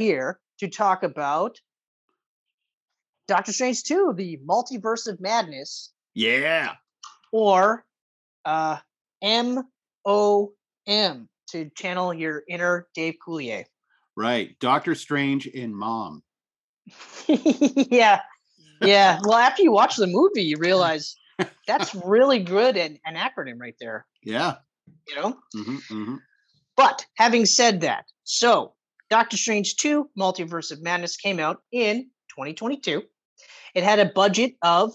here to talk about Doctor Strange 2, the multiverse of madness, Yeah. or uh, M O M to channel your inner Dave Coulier. Right. Doctor Strange in Mom. yeah. Yeah. Well, after you watch the movie, you realize that's really good and an acronym right there. Yeah. You know? hmm hmm But having said that, so Doctor Strange 2 Multiverse of Madness came out in 2022. It had a budget of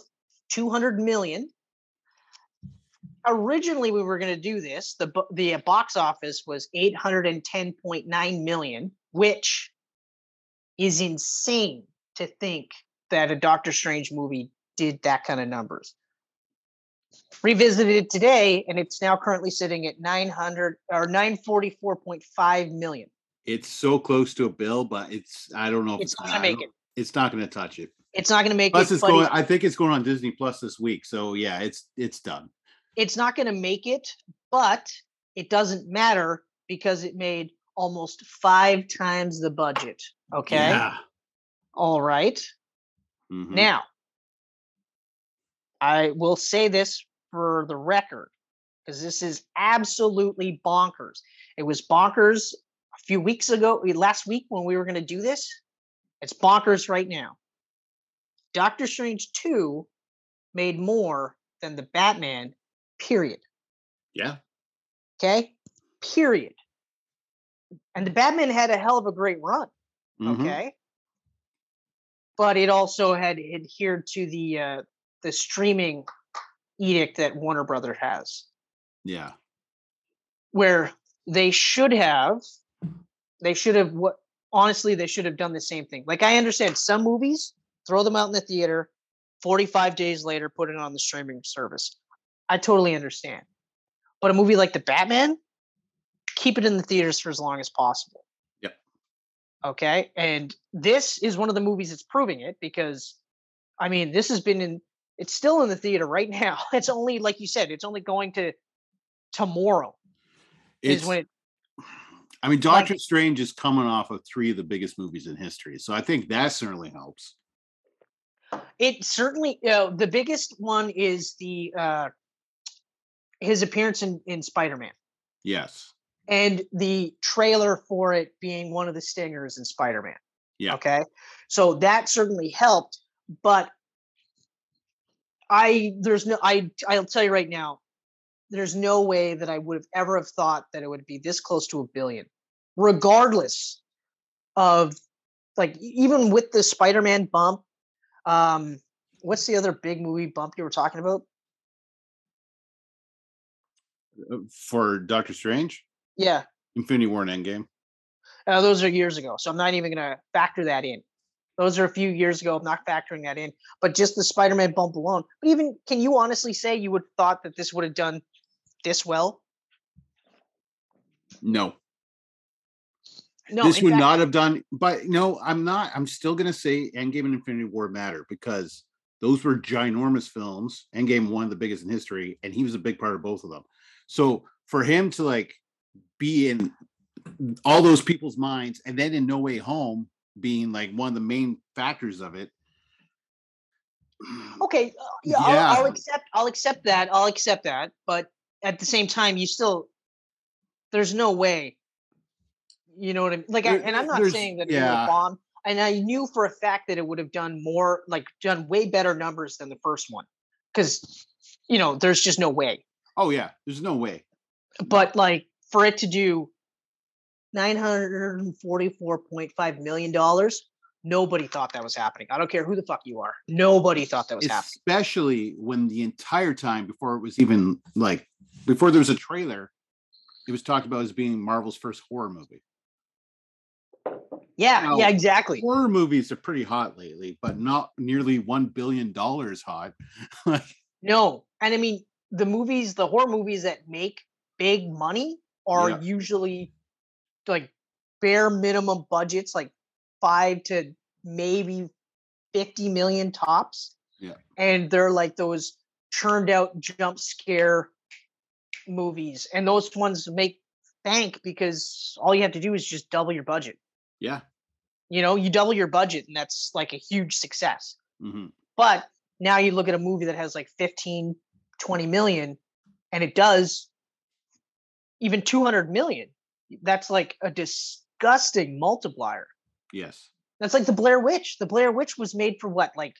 200 million. Originally, we were going to do this. The the uh, box office was 810.9 million, which is insane to think that a Doctor Strange movie did that kind of numbers. Revisited it today, and it's now currently sitting at 900 or 944.5 million. It's so close to a bill, but it's I don't know if It's not gonna make it. It's not going to touch it. It's not going to make Plus, it. it's but going. I think it's going on Disney Plus this week. So yeah, it's it's done. it's not going to make it, but it doesn't matter because it made almost five times the budget. Okay. Yeah. All right. Mhm. Now, I will say this for the record because this is absolutely bonkers. It was bonkers few weeks ago, eh, last week when we were going to do this. It's bonkers right now. Doctor Strange 2 made more than the Batman, period. Yeah. Okay. Period. And the Batman had a hell of a great run. Mhm. Okay. But it also had adhered to the uh, the streaming edict that Warner Brother has, Yeah. where they should have, they should have what honestly they should have done the same thing. Like I understand some movies, throw them out in the theater, 45 days later, put it on the streaming service. I totally understand. But a movie like the Batman, keep it in the theaters for as long as possible. Yep. Okay. And this is one of the movies that's proving it because I mean, this has been in it's still in the theater right now. It's only like you said, it's only going to tomorrow It's. is when it I mean, Doctor Strange is coming off of three of the biggest movies in history, so I think that certainly helps. it certainly you know, the biggest one is the uh his appearance in, in Spider-Man Yes. and the trailer for it being one of the stingers in Spider-Man. Yeah. Okay. So that certainly helped, but I there's no I I'll tell you right now, there's no way that I would have ever have thought that it would be this close to a billion, regardless of like even with the Spider-Man bump. Um, what's the other big movie bump you were talking about? Uh, For Doctor Strange, Yeah, Infinity War and Endgame. uh, those are years ago, so I'm not even going to factor that in. Those are a few years ago. I'm not factoring that in, but just the Spider-Man bump alone. But even, can you honestly say you would have thought that this would have done this well? No, No, this in would not have done. But no, I'm not. I'm still going to say Endgame and Infinity War matter because those were ginormous films. Endgame, one of the biggest in history, and he was a big part of both of them. So for him to like be in all those people's minds, and then in No Way Home being like one of the main factors of it. Okay, uh, yeah, I'll, I'll accept. I'll accept that. I'll accept that. But at the same time, you still, there's no way. You know what I mean? Like, I, and I'm not saying that it would yeah. have bombed. And I knew for a fact that it would have done more, like done way better numbers than the first one, because you know there's just no way. Oh yeah, there's no way. But like for it to do nine hundred and forty-four point five million dollars, nobody thought that was happening. I don't care who the fuck you are. Nobody thought that was happening. especially when the entire time before it was even like before there was a trailer it was talked about as being marvel's first horror movie Yeah, Now, yeah, exactly. horror movies are pretty hot lately but not nearly one billion dollars hot like No, and I mean the movies, the horror movies that make big money are Yeah. usually like bare minimum budgets, like five to maybe fifty million tops. Yeah. and they're like those churned out jump scare movies, and those ones make bank because all you have to do is just double your budget. Yeah You know, you double your budget and that's like a huge success. hmm But now you look at a movie that has like 15, 20 million and it does even 200 million. That's like a disgusting multiplier. Yes. That's like the Blair Witch. The Blair Witch was made for what? Like,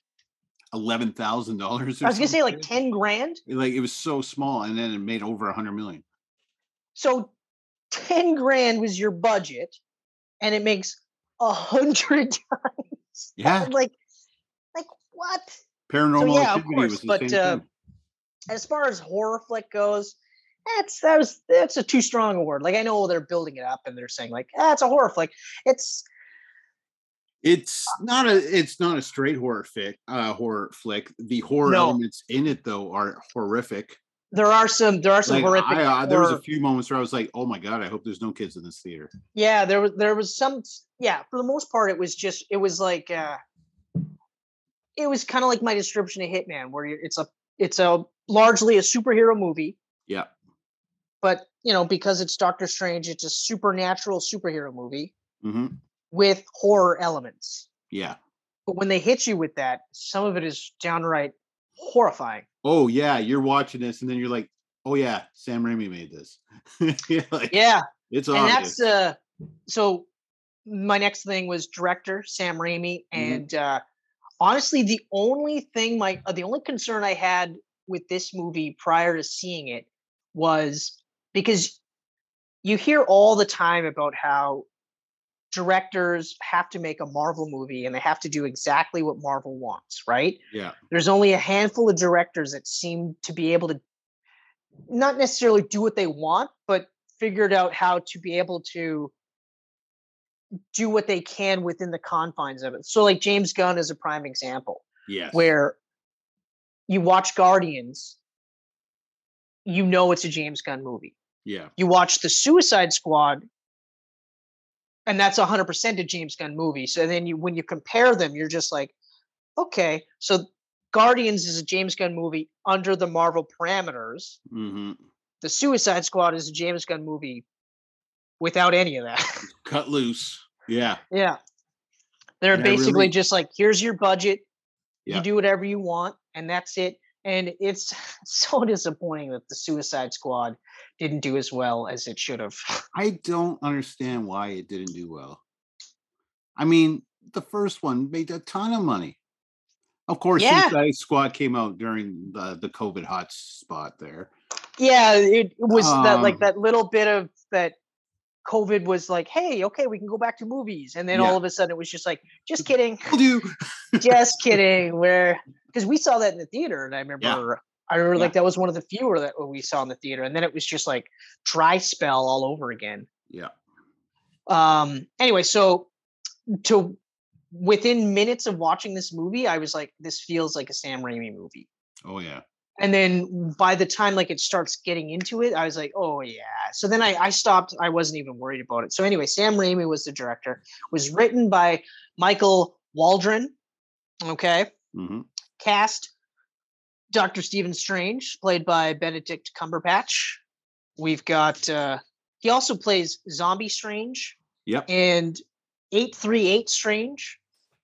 Eleven thousand dollars. I was going to say like 10 grand. Like it was so small, and then it made over a hundred million. So 10 grand was your budget and it makes a hundred times. Yeah. Like, like what? Paranormal yeah, of course, was the but, uh, as far as horror flick goes, that's that was that's a too strong a word. Like I know they're building it up and they're saying like, ah, a horror flick. It's It's not a it's not a straight horror flick. Uh, horror flick. The horror No. elements in it though are horrific. There are some there are some Like horrific. I, uh, there was a few moments where I was like, "Oh my god, I hope there's no kids in this theater." yeah, there was there was some yeah, for the most part it was just it was like uh it was kind of like my description of Hitman where it's a it's a largely a superhero movie, Yeah. but you know, because it's Doctor Strange, it's a supernatural superhero movie hmm with horror elements. Yeah. But when they hit you with that, some of it is downright horrifying. Oh yeah, you're watching this, and then you're like, "Oh yeah, Sam Raimi made this." Like, Yeah, it's and obvious. that's uh so my next thing was director Sam Raimi Mhm. and uh honestly the only thing my uh, the only concern I had with this movie prior to seeing it was because you hear all the time about how directors have to make a Marvel movie and they have to do exactly what Marvel wants, right? yeah. there's only a handful of directors that seem to be able to not necessarily do what they want, but figured out how to be able to do what they can within the confines of it. So, like James Gunn is a prime example Yes. where you watch Guardians, you know it's a James Gunn movie. Yeah. You watch The Suicide Squad, and that's a hundred percent a James Gunn movie. So then you, when you compare them, you're just like, okay, so Guardians is a James Gunn movie under the Marvel parameters. hmm The Suicide Squad is a James Gunn movie without any of that. Cut loose. Yeah. yeah, they're And basically really- just like, here's your budget. Yeah. You do whatever you want, and that's it. And it's so disappointing that the Suicide Squad didn't do as well as it should have. I don't understand why it didn't do well. I mean, the first one made a ton of money. Of course, Yeah. Suicide Squad came out during the, the COVID hot spot there. Yeah, it was that like Um, that little bit of that COVID was like, hey, okay, we can go back to movies. And then Yeah. all of a sudden it was just like, just kidding, just kidding. Where because we saw that in the theater, and I remember I remember Yeah. like that was one of the fewer that we saw in the theater, and then it was just like dry spell all over again. Yeah. Um anyway, so to within minutes of watching this movie, I was like, this feels like a Sam Raimi movie. Oh yeah. and then by the time like it starts getting into it i was like oh yeah so then i i stopped i wasn't even worried about it so anyway sam raimi was the director was written by michael waldron okay Mm-hmm. cast dr stephen strange played by benedict cumberbatch. We've got uh he also plays zombie strange Yep. and 838 strange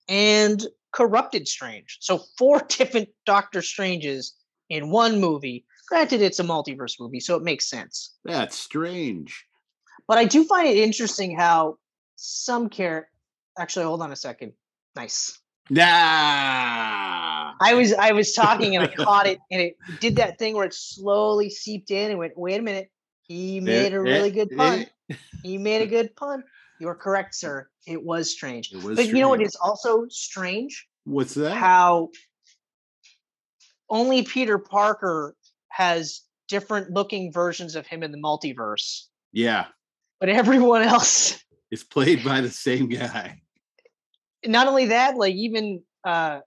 and corrupted strange. So four different doctor stranges in one movie. Granted it's a multiverse movie so it makes sense. That's strange. but i do find it interesting how some care actually hold on a second. Nice Nah. i was i was talking and i caught it and it did that thing where it slowly seeped in and went wait a minute he made a really good pun he made a good pun you're correct sir it was strange It was but you know what strange. also strange What's that? how only Peter Parker has different looking versions of him in the multiverse, yeah. but everyone else, is played by the same guy. Not only that, like even uh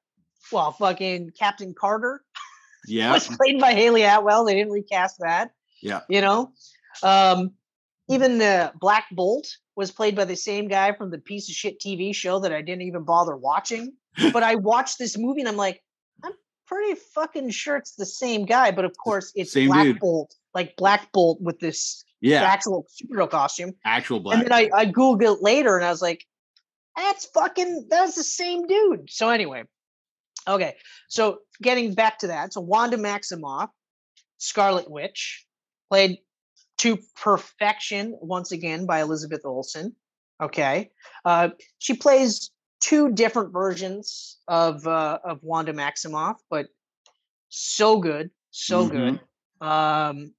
well, fucking Captain Carter Yeah. was played by Hayley Atwell. They didn't recast that, Yeah. you know. Um even the Black Bolt was played by the same guy from the piece of shit TV show that I didn't even bother watching. But I watched this movie and I'm like, I'm pretty fucking sure it's the same guy. But of course, it's Same Black dude. Bolt, like Black Bolt with this Yeah. actual superhero costume. Actual black. And then I, I Googled it later and I was like, That's fucking that's the same dude. So anyway, okay. So getting back to that, so Wanda Maximoff, Scarlet Witch, played to perfection once again by Elizabeth Olsen. Okay, uh, she plays two different versions of uh, of Wanda Maximoff, but so good, so Mm-hmm. good. Um,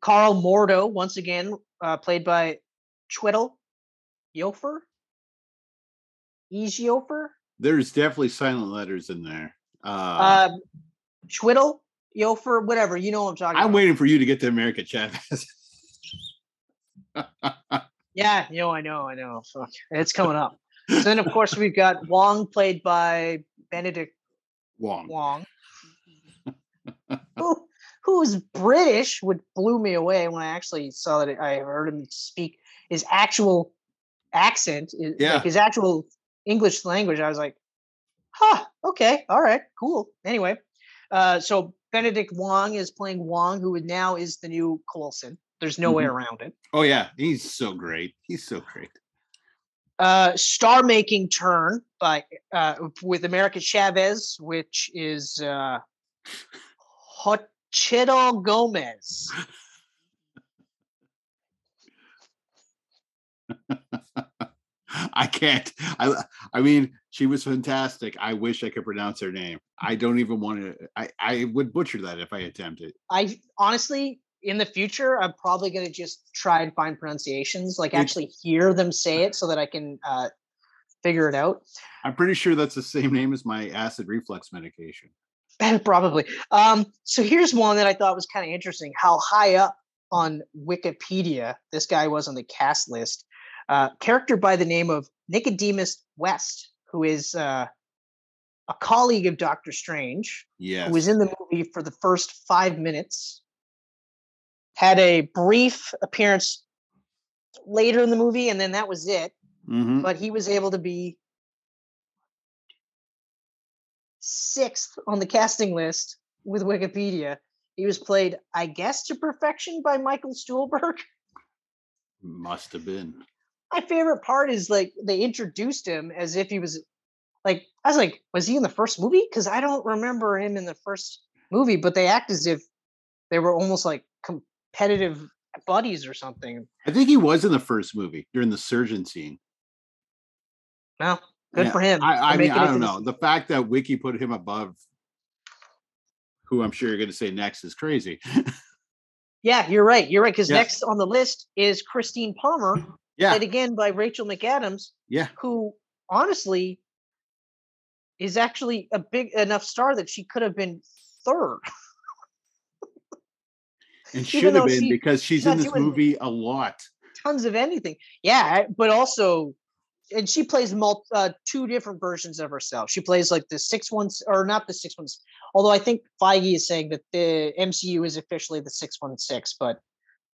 Carl Mordo once again uh, played by Twiddle Yofer. Ejofer? There's definitely silent letters in there. Uh, Um, Chwiddle, Yofer, whatever. You know what I'm talking I'm about. waiting for you to get to America Chavez. Yeah, you know, I know, I know. Fuck. It's coming up. So then, of course, we've got Wong, played by Benedict Wong. Wong, who who's British, which blew me away when I actually saw that I heard him speak his actual accent, Yeah. like his actual English language. I was like, huh, okay, all right, cool. Anyway, uh, so Benedict Wong is playing Wong, who now is the new Coulson. There's no way Mhm. around it. Oh yeah, he's so great. He's so great. uh, star making turn by uh, with America Chavez, which is uh, Hochito Gomez. I can't. I I mean, she was fantastic. I wish I could pronounce her name. I don't even want to. I I would butcher that if I attempted. I honestly, in the future, I'm probably going to just try and find pronunciations, like actually hear them say it, so that I can uh, figure it out. I'm pretty sure that's the same name as my acid reflux medication. Probably. Um, so here's one that I thought was kind of interesting: how high up on Wikipedia this guy was on the cast list. Uh, character by the name of Nicodemus West, who is uh, a colleague of Doctor Strange, Yes. who was in the movie for the first five minutes, had a brief appearance later in the movie, and then that was it. Mhm. But he was able to be sixth on the casting list with Wikipedia. He was played, I guess, to perfection by Michael Stuhlbarg. Must have been. My favorite part is like they introduced him as if he was like I was like, was he in the first movie? Because I don't remember him in the first movie, but they act as if they were almost like competitive buddies or something. I think he was in the first movie during the surgeon scene. Well, good Yeah, for him. I, I mean, I don't know. The fact that Wiki put him above who I'm sure you're going to say next is crazy. Yeah, you're right. You're right. Because next on the list is Christine Palmer, yeah. played again by Rachel McAdams, Yeah. who honestly is actually a big enough star that she could have been third. And should have been she- because she's she's in this movie a lot. Tons of anything. Yeah, but also, and she plays mul- uh, two different versions of herself. She plays like the six ones, or not the six ones. Although I think Feige is saying that the MCU is officially the six one six, but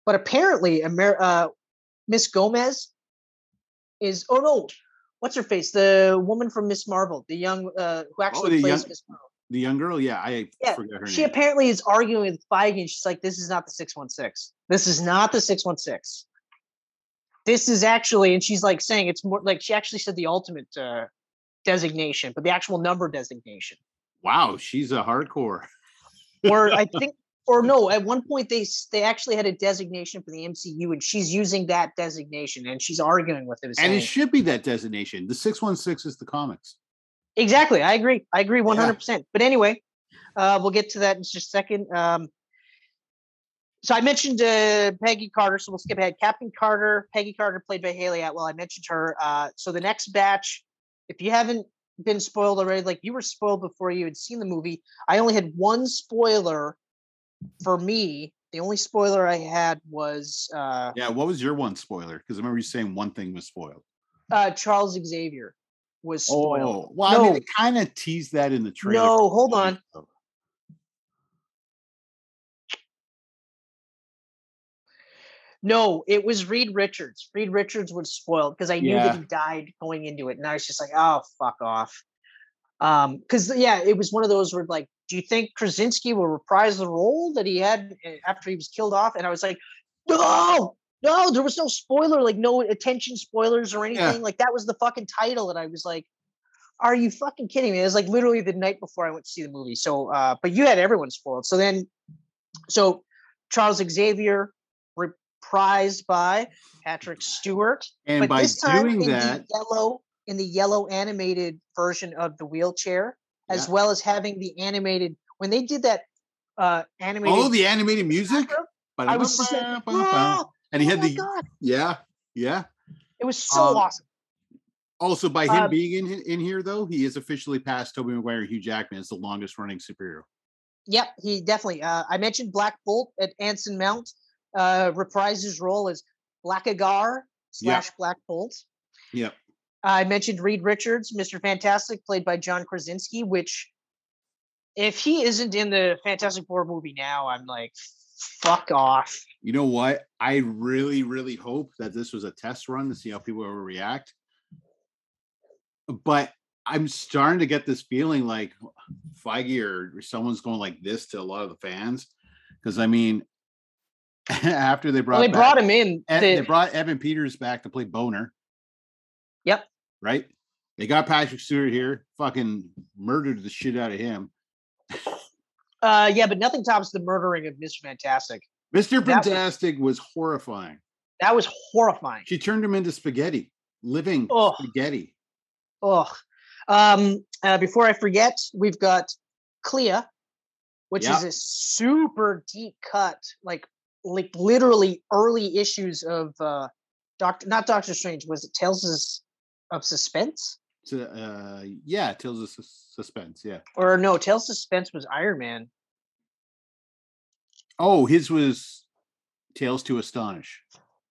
but apparently, Amer- uh, Miss Gomez is. Oh no, what's her face? The woman from Miss Marvel, the young uh, who actually Oh, plays young- Miss Marvel. The young girl, yeah, I Yeah, She name. apparently is arguing with Feige, and she's like, "This is not the six one six. This is not the six one six. This is actually," and she's like saying it's more like she actually said the ultimate uh, designation, but the actual number designation. Wow, she's a hardcore. Or I think, or no, at one point they they actually had a designation for the MCU, and she's using that designation, and she's arguing with it. And it should be that designation. The 616 is the comics. Exactly. I agree. I agree 100%. But anyway, uh, we'll get to that in just a second. Um, so I mentioned uh, Peggy Carter, so we'll skip ahead. Captain Carter, Peggy Carter, played by Hayley Atwell. I mentioned her. Uh, so the next batch, if you haven't been spoiled already, like you were spoiled before you had seen the movie, I only had one spoiler for me. The only spoiler I had was uh, Yeah, what was your one spoiler? Because I remember you saying one thing was spoiled. uh, Charles Xavier was spoiled. Oh, well, I mean, No. kind of teased that in the trailer. No, hold on. No, it was Reed Richards. Reed Richards was spoiled because I knew Yeah. that he died going into it, and I was just like, "Oh, fuck off." Um, because yeah, it was one of those where like, do you think Krasinski will reprise the role that he had uh, after he was killed off? And I was like, no, No, there was no spoiler, like no attention spoilers or anything. Like that was the fucking title, and I was like, "Are you fucking kidding me?" It was like literally the night before I went to see the movie. So, uh, but you had everyone spoiled. So then, so Charles Xavier reprised by Patrick Stewart, And but by this time doing in that, the yellow in the yellow animated version of the wheelchair, as Yeah. well as having the animated when they did that uh animated. oh, the animated music. I was just like, "Oh, and he oh had the god, yeah, yeah. it was so Um, awesome. Also, by him Uh, being in in here, though, he is officially past tobey maguire and Hugh Jackman as the longest running superhero. Yep, he definitely. Uh, I mentioned Black Bolt at Anson Mount uh, reprised his role as Blackagar slash Black Bolt. Yep. I mentioned Reed Richards, Mr. Fantastic, played by John Krasinski, which if he isn't in the Fantastic Four movie now, I'm like, fuck off. You know what? I really, really hope that this was a test run to see how people will react. But I'm starting to get this feeling like Feige or someone's going like this to a lot of the fans. Because I mean, after they brought Well, they back- brought him in. To- they brought Evan Peters back to play Boner. Yep. Right? They got Patrick Stewart here, fucking murdered the shit out of him. uh, yeah, but nothing tops the murdering of Mr. Fantastic. Mr. That was- Fantastic was horrifying. That was horrifying. She turned him into spaghetti, living Oh. spaghetti. Oh, um, uh, before I forget, we've got Clea, which Yeah. is a super deep cut, like like literally early issues of uh, Doctor, not Doctor Strange. Was it Tales of- Suspense? To, uh, yeah, Tales of Sus- Suspense. Yeah. Or no, Tales of Suspense was Iron Man. Oh, his was Tales to Astonish.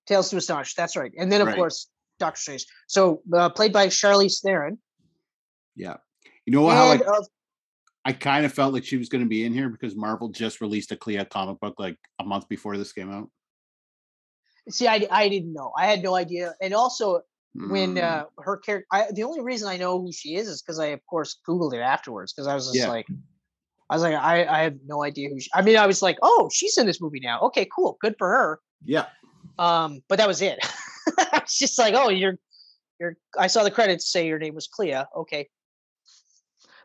Tales to Astonish. That's right. And then of Right. course Doctor Strange. So uh, played by Charlize Theron. Yeah. You know how like of I kind of felt like she was going to be in here because Marvel just released a Clea comic book like a month before this came out. see, I I didn't know. I had no idea. And also when Mm. uh her character I the only reason I know who she is is because I of course Googled it afterwards because I was just Yeah. like I was like, I, I have no idea who she I mean I was like, oh, she's in this movie now. Okay, cool, good for her. yeah, Um, but that was it. it's just like, oh, you're you're I saw the credits say your name was Clea. Okay.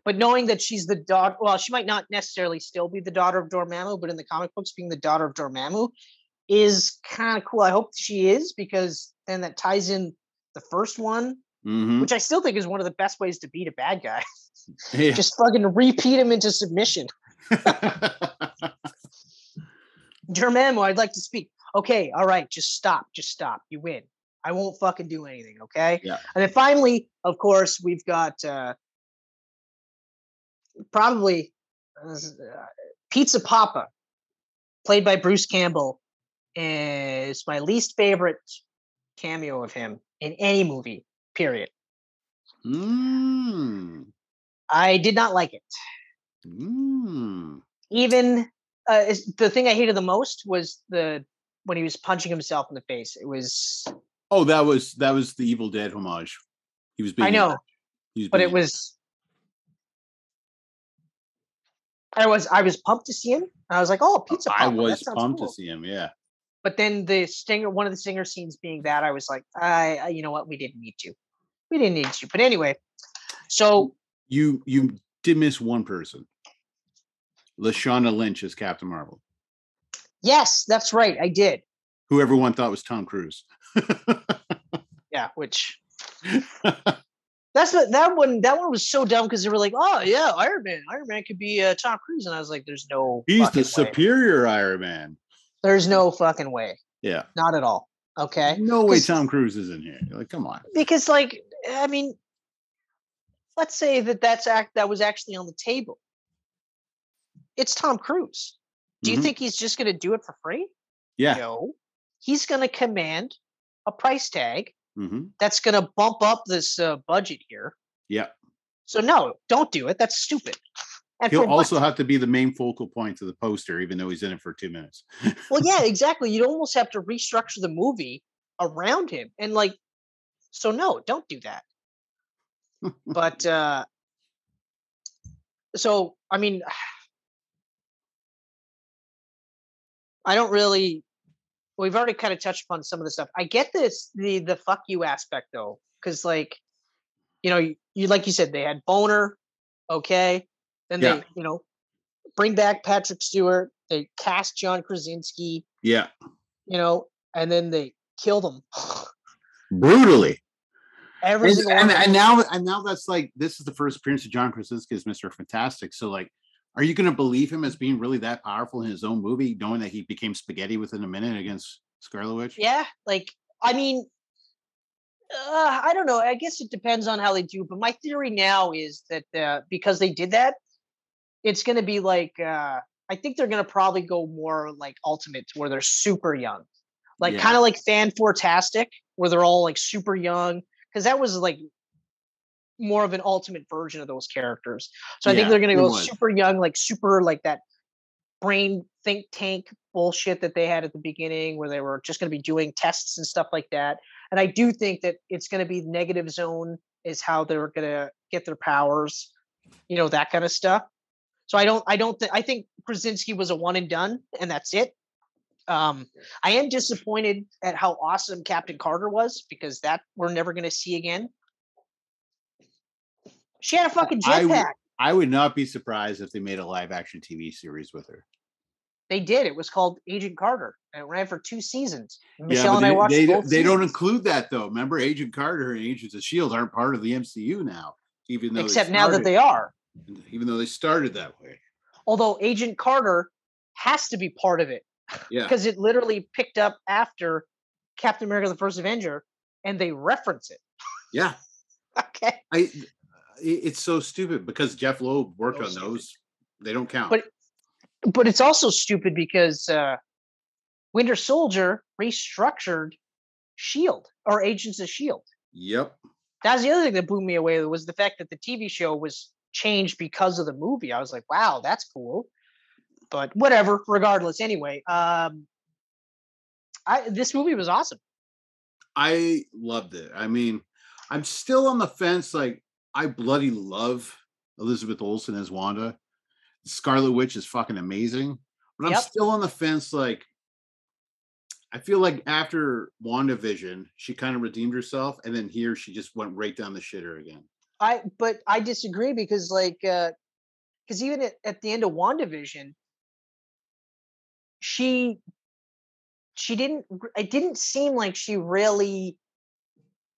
But knowing that she's the daughter, well, she might not necessarily still be the daughter of Dormammu, but in the comic books, being the daughter of Dormammu is kind of cool. I hope she is because then that ties in the first one, Mhm. which I still think is one of the best ways to beat a bad guy. Yeah. Just fucking repeat him into submission. Dormammu, I'd like to speak. Okay, all right, just stop, just stop. You win. I won't fucking do anything, okay? Yeah. And then finally, of course, we've got uh probably uh, Pizza Papa, played by Bruce Campbell, is my least favorite cameo of him in any movie, period. Mm. I did not like it. Mm. even uh, the thing I hated the most was the when he was punching himself in the face. It was Oh, that was that was the Evil Dead homage. He was being I know, but it was. I was I was pumped to see him. I was like, "Oh, pizza!" I was pumped cool." to see him. Yeah. But then the stinger, one of the stinger scenes being that, I was like, I, I, you know what, we didn't need to, we didn't need to. But anyway, so You you did miss one person. Lashana Lynch as Captain Marvel, yes, that's right, I did. who everyone thought was Tom Cruise. Yeah, which That's the, that one. That one was so dumb because they were like, "Oh yeah, Iron Man. Iron Man could be uh, Tom Cruise," and I was like, "There's no. He's the way. superior Iron Man. There's no fucking way. Yeah. Not at all. Okay. No way Tom Cruise is in here. You're like, come on. Because like, I mean, let's say that that's act that was actually on the table. It's Tom Cruise. Do you Mhm. think he's just going to do it for free? Yeah. No. He's going to command a price tag hmm that's going to bump up this uh, budget here. Yeah. So no, don't do it. That's stupid. And He'll also have to be the main focal point of the poster, even though he's in it for two minutes. well, yeah, exactly. You'd almost have to restructure the movie around him, and like, so no, don't do that. but uh so I mean, I don't really we've already kind of touched upon some of the stuff. I get this the the fuck you aspect though, because like, you know, you, you like you said they had Boner, okay, then Yeah. they you know bring back Patrick Stewart, they cast John Krasinski, Yeah, you know, and then they killed him. brutally. Every And, and, and now, and now that's like this is the first appearance of John Krasinski as Mister Fantastic. So, like, are you going to believe him as being really that powerful in his own movie, knowing that he became spaghetti within a minute against Scarlet Witch? Yeah, like I mean, uh, I don't know. I guess it depends on how they do. But my theory now is that uh, because they did that, it's going to be like uh, I think they're going to probably go more like Ultimate, where they're super young, like Yeah. kind of like Fan Fantastic, where they're all like super young. Because that was like more of an ultimate version of those characters. So I think they're going to go super young, like super like that brain think tank bullshit that they had at the beginning where they were just going to be doing tests and stuff like that. And I do think that it's going to be negative zone is how they're going to get their powers, you know, that kind of stuff. So I don't, I don't think, I think Krasinski was a one and done and that's it. Um, I am disappointed at how awesome Captain Carter was because that we're never going to see again. She had a fucking jetpack. I would not be surprised if they made a live action TV series with her. They did. It was called Agent Carter, and it ran for two seasons. Yeah, Michelle but and I they, watched they, both. they don't include that though. Remember, Agent Carter and Agents of Shield aren't part of the MCU now, even though except now that they are. Even though they started that way. Although Agent Carter has to be part of it Yeah, because it literally picked up after Captain America: The First Avenger, and they reference it. yeah. Okay, I it's so stupid because Jeph Loeb worked So on stupid. those. They don't count. But- but it's also stupid because uh, Winter Soldier restructured Shield or Agents of Shield. yep. That's the other thing that blew me away was the fact that the TV show was changed because of the movie. I was like, wow, that's cool. But whatever, regardless. Anyway, um I this movie was awesome. I loved it. I mean, I'm still on the fence. Like, I bloody love Elizabeth Olsen as Wanda. Scarlet Witch is fucking amazing. But I'm still on the fence. Like, I feel like after WandaVision, she kind of redeemed herself. And then here she just went right down the shitter again. I but I disagree because like uh because even at, at the end of WandaVision, she she didn't it didn't seem like she really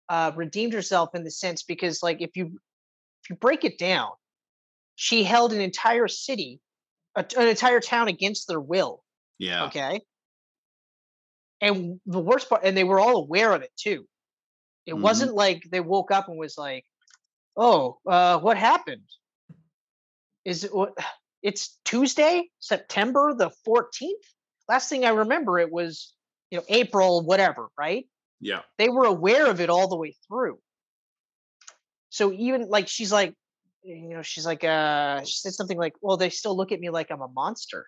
uh redeemed herself in the sense because like if you if you break it down, she held an entire city, a, an entire town against their will. Yeah. Okay. And the worst part, and they were all aware of it too. It Mhm. wasn't like they woke up and was like, "Oh, uh, what happened? Is it what? It's Tuesday, September the fourteenth. Last thing I remember, it was you know April, whatever, right? Yeah. They were aware of it all the way through. So even like she's like, you know, she's like, uh, she said something like, "Well, they still look at me like I'm a monster,"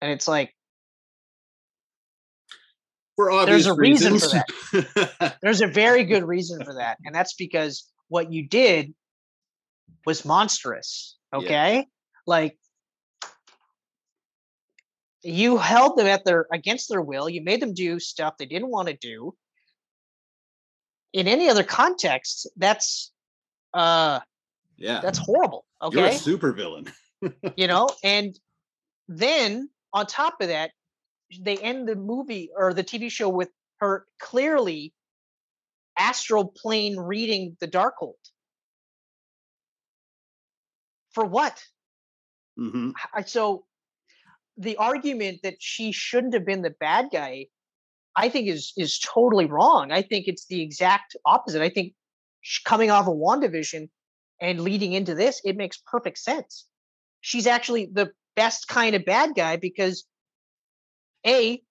and it's like. There's a reason for that. There's a very good reason for that, and that's because what you did was monstrous. Yeah. Okay, like you held them at their against their will. You made them do stuff they didn't want to do. In any other context, that's uh yeah. that's horrible. Okay. You're a super villain. you know, and then on top of that, they end the movie or the TV show with her clearly astral plane reading the Darkhold. For what? hmm I- So the argument that she shouldn't have been the bad guy, I think is is totally wrong. I think it's the exact opposite. I think coming off of WandaVision and leading into this, it makes perfect sense. She's actually the best kind of bad guy because a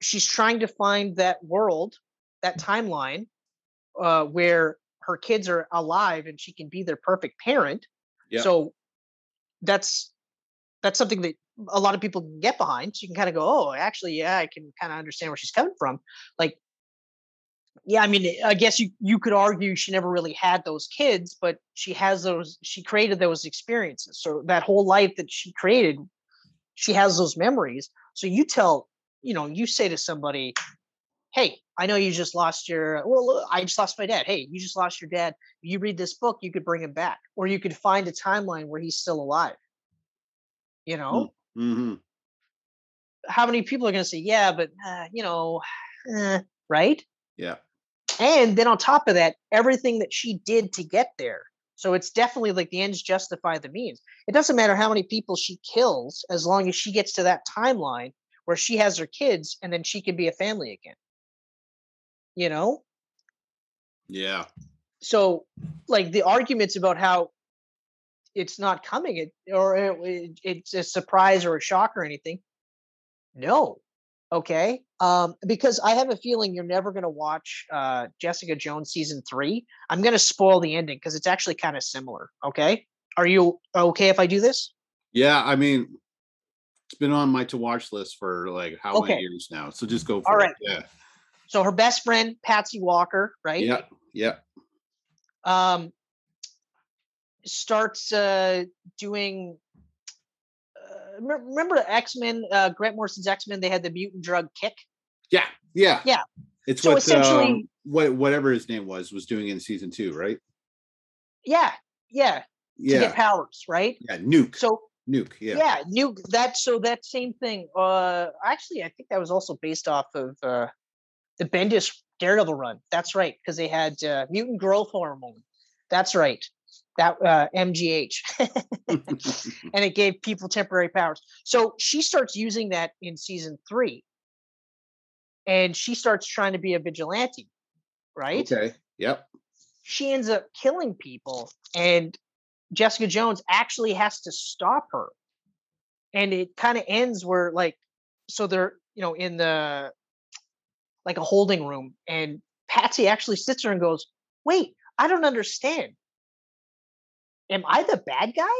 she's trying to find that world, that timeline uh, where her kids are alive and she can be their perfect parent. Yeah. So that's that's something that a lot of people can get behind. So you can kind of go, oh, actually, yeah, I can kind of understand where she's coming from. Like, yeah, I mean, eh, I guess you you could argue she never really had those kids, but she has those. She created those experiences. So that whole life that she created, she has those memories. So you tell, you know, you say to somebody, hey, I know you just lost your well, I just lost my dad. Hey, you just lost your dad. You read this book, you could bring him back, or you could find a timeline where he's still alive. You know, Mm-hmm. how many people are going to say, yeah, but uh, you know, eh, right? Yeah. And then on top of that, everything that she did to get there. So it's definitely like the ends justify the means. It doesn't matter how many people she kills as long as she gets to that timeline where she has her kids and then she can be a family again. You know? Yeah. So like the arguments about how it's not coming it or it, it- it's a surprise or a shock or anything. No. Okay. Um, because I have a feeling you're never going to watch uh, Jessica Jones season three. I'm going to spoil the ending because it's actually kind of similar. Okay. Are you okay if I do this? Yeah. I mean, it's been on my to watch list for like how Okay. many years now. So just go for All it. right. Yeah. So her best friend, Patsy Walker, right? Yeah. Yeah. Um, starts uh, doing. Uh, me- remember X Men? Uh, Grant Morrison's X Men. They had the mutant drug kick. Yeah. Yeah. Yeah. It's So what essentially- um, what whatever his name was was doing in season two, right? Yeah, yeah. To Yeah. get powers, right? Yeah. Nuke. So Nuke. Yeah. yeah, new that so that same thing. Uh actually I think that was also based off of uh the Bendis Daredevil run. That's right, because they had uh, mutant growth hormone. That's right. That uh MGH. and it gave people temporary powers. So she starts using that in season 3. And she starts trying to be a vigilante, right? Okay. Yep. she ends up killing people and Jessica Jones actually has to stop her. And it kind of ends where like so they're, you know, in the like a holding room and Patsy actually sits there and goes, "Wait, I don't understand. Am I the bad guy?"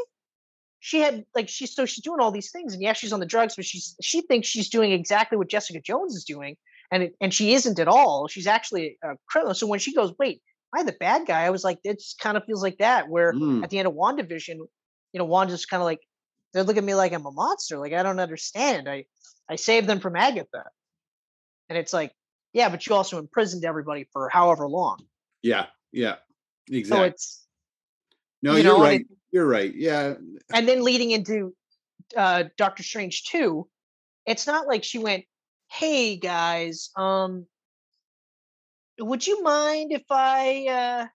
She had like she's so she's doing all these things and yeah, she's on the drugs, but she's she thinks she's doing exactly what Jessica Jones is doing and it, and she isn't at all. She's actually a criminal. So when she goes, "Wait, am I the bad guy?" I was like, "It kind of feels like that." Where Mm. at the end of WandaVision, you know, Wanda's kind of like they look at me like I'm a monster. Like I don't understand. I I saved them from Agatha, and it's like, yeah, but you also imprisoned everybody for however long. Yeah. Yeah. So Exactly. it's no, you you're know, right. it- You're right. Yeah. and then leading into uh Doctor Strange 2, it's not like she went, "Hey guys, um would you mind if I uh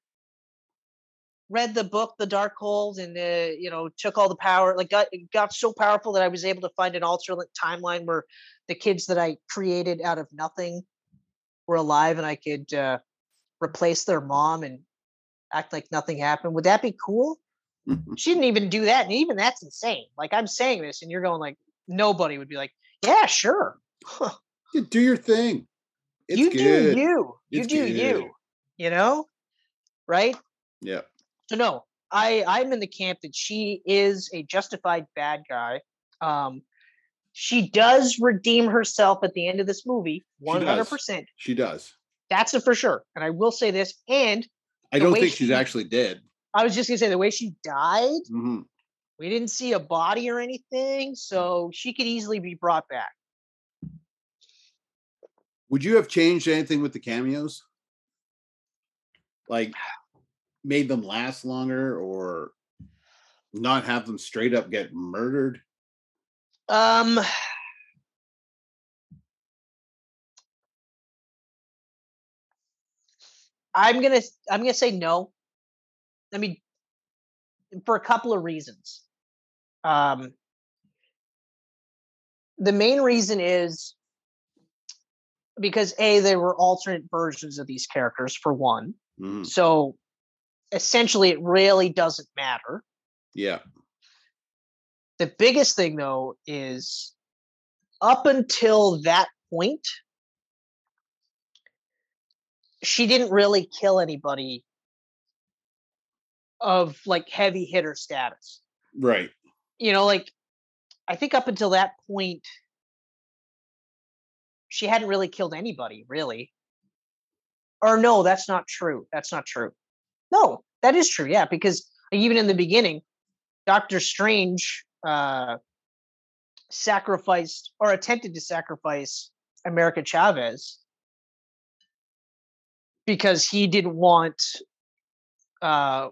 read the book The Darkhold and uh, you know, took all the power, like got got so powerful that I was able to find an alternate timeline where the kids that I created out of nothing were alive and I could uh replace their mom and act like nothing happened. Would that be cool? she didn't even do that and even that's insane like i'm saying this and you're going like nobody would be like yeah sure Yeah, do your thing. It's you good. do you you It's do good. you you know right Yeah. so no i i'm in the camp that she is a justified bad guy um she does redeem herself at the end of this movie 100% She does. that's a for sure and i will say this and I don't think she's actually dead. i was just going to say the way she died Mhm. we didn't see a body or anything so she could easily be brought back Would you have changed anything with the cameos? Like made them last longer or not have them straight up get murdered? Um, I'm gonna I'm gonna say no. I mean, for a couple of reasons. Um, the main reason is because a there were alternate versions of these characters for one, Mhm. so essentially it really doesn't matter. Yeah. The biggest thing though is up until that point, she didn't really kill anybody of like heavy hitter status. Right. You know, like I think up until that point, she hadn't really killed anybody, really. Or no, that's not true. That's not true. No, that is true. Yeah, because even in the beginning, Doctor Strange uh, sacrificed or attempted to sacrifice America Chavez because he didn't want uh,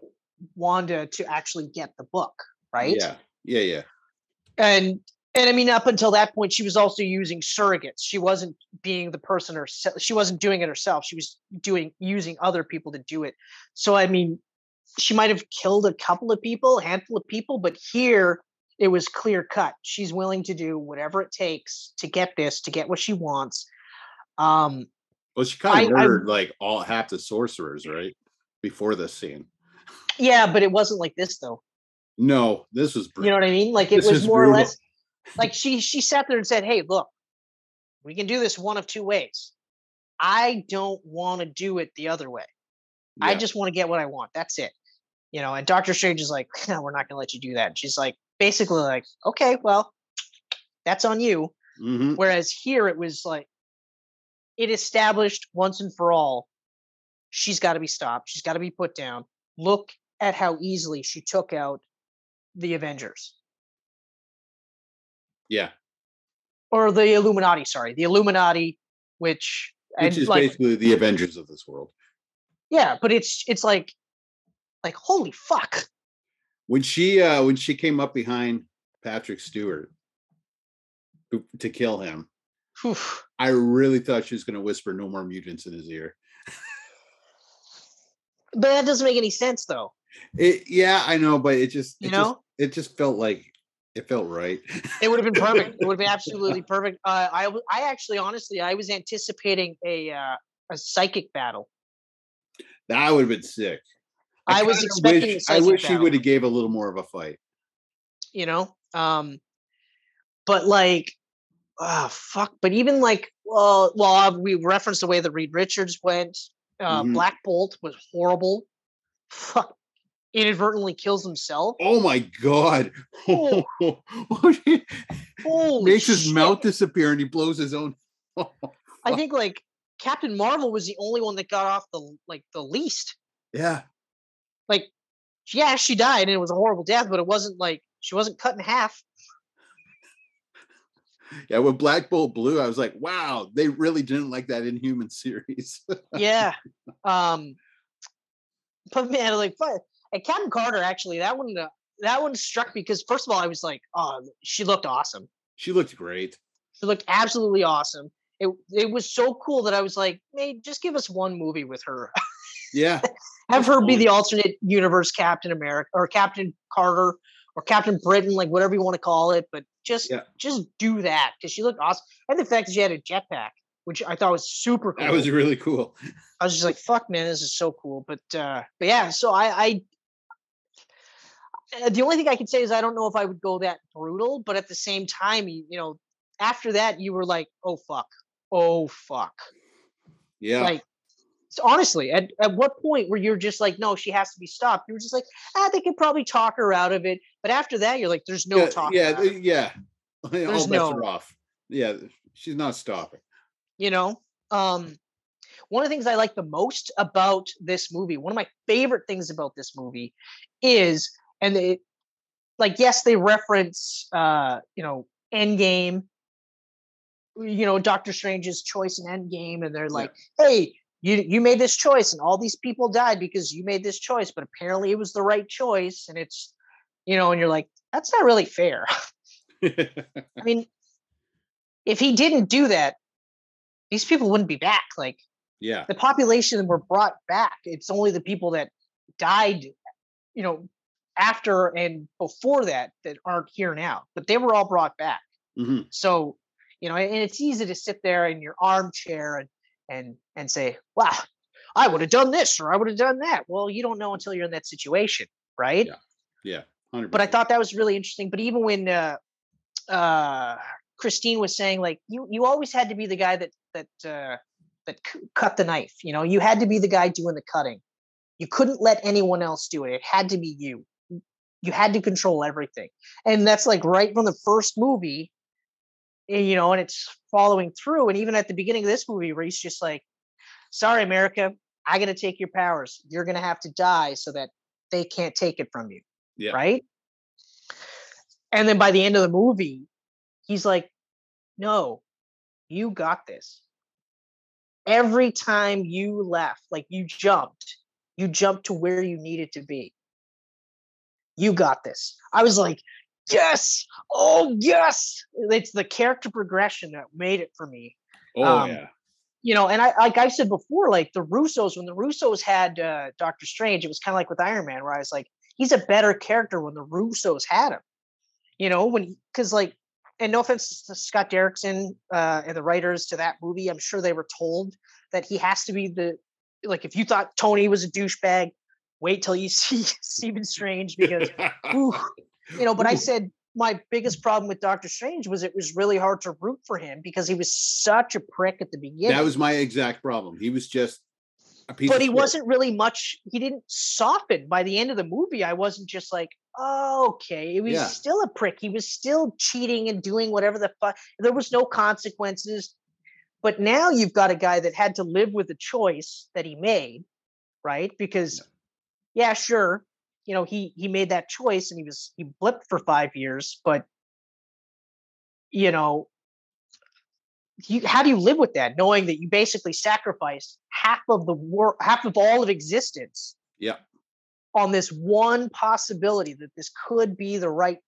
Wanda to actually get the book, right? Yeah. Yeah. Yeah. And and I mean, up until that point, she was also using surrogates. She wasn't being the person herself. She wasn't doing it herself. She was doing using other people to do it. So I mean, she might have killed a couple of people, a handful of people, but here it was clear cut. She's willing to do whatever it takes to get this, to get what she wants. Um, well, she kind of murdered like all half the sorcerers, right? Before this scene. Yeah, but it wasn't like this though. No, this was. Brutal. You know what I mean? Like it this was more brutal. or less. Like she she sat there and said, "Hey, look, we can do this one of two ways. I don't want to do it the other way. Yeah. I just want to get what I want. That's it." You know, and Doctor Strange is like, no, "We're not going to let you do that." And she's like, basically like, "Okay, well, that's on you." Mm-hmm. Whereas here it was like, it established once and for all, she's got to be stopped. She's got to be put down. Look at how easily she took out the Avengers. Yeah. Or the Illuminati, sorry. The Illuminati, which which is like, basically the Avengers of this world. Yeah, but it's it's like like holy fuck. When she uh when she came up behind Patrick Stewart to kill him. I really thought she was going to whisper "No more mutants" in his ear. but that doesn't make any sense, though. It, yeah, I know, but it just you it know just, it just felt like it felt right. it would have been perfect. It would have been absolutely perfect. Uh, I I actually honestly I was anticipating a uh, a psychic battle. That would have been sick. I, I was expecting. Wish, I wish battle. he would have gave a little more of a fight. You know, um, but like, oh fuck! But even like, well, well, uh, we referenced the way that Reed Richards went. Uh, mm-hmm. Black Bolt was horrible. Fuck, inadvertently kills himself. Oh my god! Oh. Makes his shit. mouth disappear and he blows his own. I think like Captain Marvel was the only one that got off the like the least. Yeah. Like, yeah, she died and it was a horrible death, but it wasn't like she wasn't cut in half. Yeah, when Black Bolt blew, I was like, wow, they really didn't like that Inhuman series. yeah. Um but man, like and Captain Carter, actually, that one uh, that one struck me because first of all, I was like, oh, she looked awesome. She looked great. She looked absolutely awesome. It it was so cool that I was like, hey, just give us one movie with her. Yeah. Have her be the alternate universe Captain America or Captain Carter or Captain Britain, like whatever you want to call it. But just yeah. just do that because she looked awesome. And the fact that she had a jetpack, which I thought was super cool. That was really cool. I was just like, fuck man, this is so cool. But uh but yeah, so I I uh, the only thing I can say is I don't know if I would go that brutal, but at the same time, you, you know, after that, you were like, oh fuck, oh fuck, yeah. Like honestly, at at what point where you're just like, no, she has to be stopped? You were just like, ah, they could probably talk her out of it, but after that, you're like, there's no yeah, talk. Yeah, yeah. There's All bets no, are off. Yeah, she's not stopping. You know, um, one of the things I like the most about this movie, one of my favorite things about this movie, is and it, like yes they reference uh you know endgame you know doctor strange's choice in endgame and they're like yeah. hey you you made this choice and all these people died because you made this choice but apparently it was the right choice and it's you know and you're like that's not really fair i mean if he didn't do that these people wouldn't be back like yeah the population were brought back it's only the people that died you know after and before that that aren't here now, but they were all brought back. Mm-hmm. So, you know, and it's easy to sit there in your armchair and and and say, "Wow, I would have done this or I would have done that." Well, you don't know until you're in that situation, right? Yeah, yeah. 100%. But I thought that was really interesting. But even when uh, uh, Christine was saying, like, you you always had to be the guy that that uh, that c- cut the knife. You know, you had to be the guy doing the cutting. You couldn't let anyone else do it. It had to be you you had to control everything and that's like right from the first movie eh, you know and it's following through and even at the beginning of this movie where he's just like sorry america i gotta take your powers you're gonna have to die so that they can't take it from you yeah. right and then by the end of the movie he's like no you got this every time you left, like you jumped, you jumped to where you needed to be. You got this. I was like, yes, oh yes. It's the character progression that made it for me. Oh Um, yeah. You know, and I like I said before, like the Russos, when the Russos had uh, Doctor Strange, it was kind of like with Iron Man, where I was like, he's a better character when the Russos had him. You know, when because like, and no offense to Scott Derrickson uh, and the writers to that movie, I'm sure they were told that he has to be the like if you thought Tony was a douchebag, wait till you see Stephen Strange because ooh, you know, but I said my biggest problem with Doctor Strange was it was really hard to root for him because he was such a prick at the beginning. that was my exact problem. He was just a piece but he shit. wasn't really much. He didn't soften by the end of the movie. I wasn't just like, oh, okay. It was Yeah. still a prick. He was still cheating and doing whatever the fuck. There was no consequences. But now you've got a guy that had to live with the choice that he made, right? Because, yeah, sure, you know, he he made that choice and he was he blipped for five years, but you know, you, how do you live with that, knowing that you basically sacrificed half of the world, half of all of existence Yeah. on this one possibility that this could be the right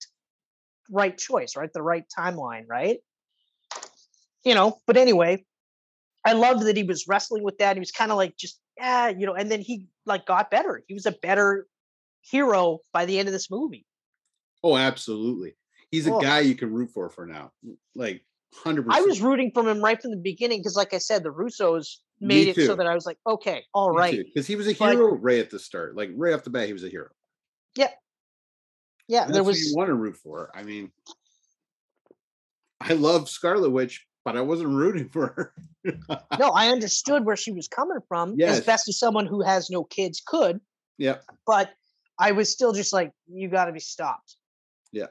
right choice, right? The right timeline, right? You know, but anyway, I loved that he was wrestling with that. He was kind of like just, yeah, you know, and then he like got better. He was a better hero by the end of this movie. Oh, absolutely. He's a Oh. guy you can root for for now. Mm, like 100%. I was rooting from him right from the beginning because, like I said, the Russos made it so that I was like, okay, all right, Because he was a But- hero right at the start. Like right off the bat, he was a hero. Yep. Yeah, And there was you want to root for. I mean, I love Scarlet Witch, but I wasn't rooting for her. no, I understood where she was coming from Yes. as best as someone who has no kids could, Yeah. but I was still just like, you got to be stopped. Yeah.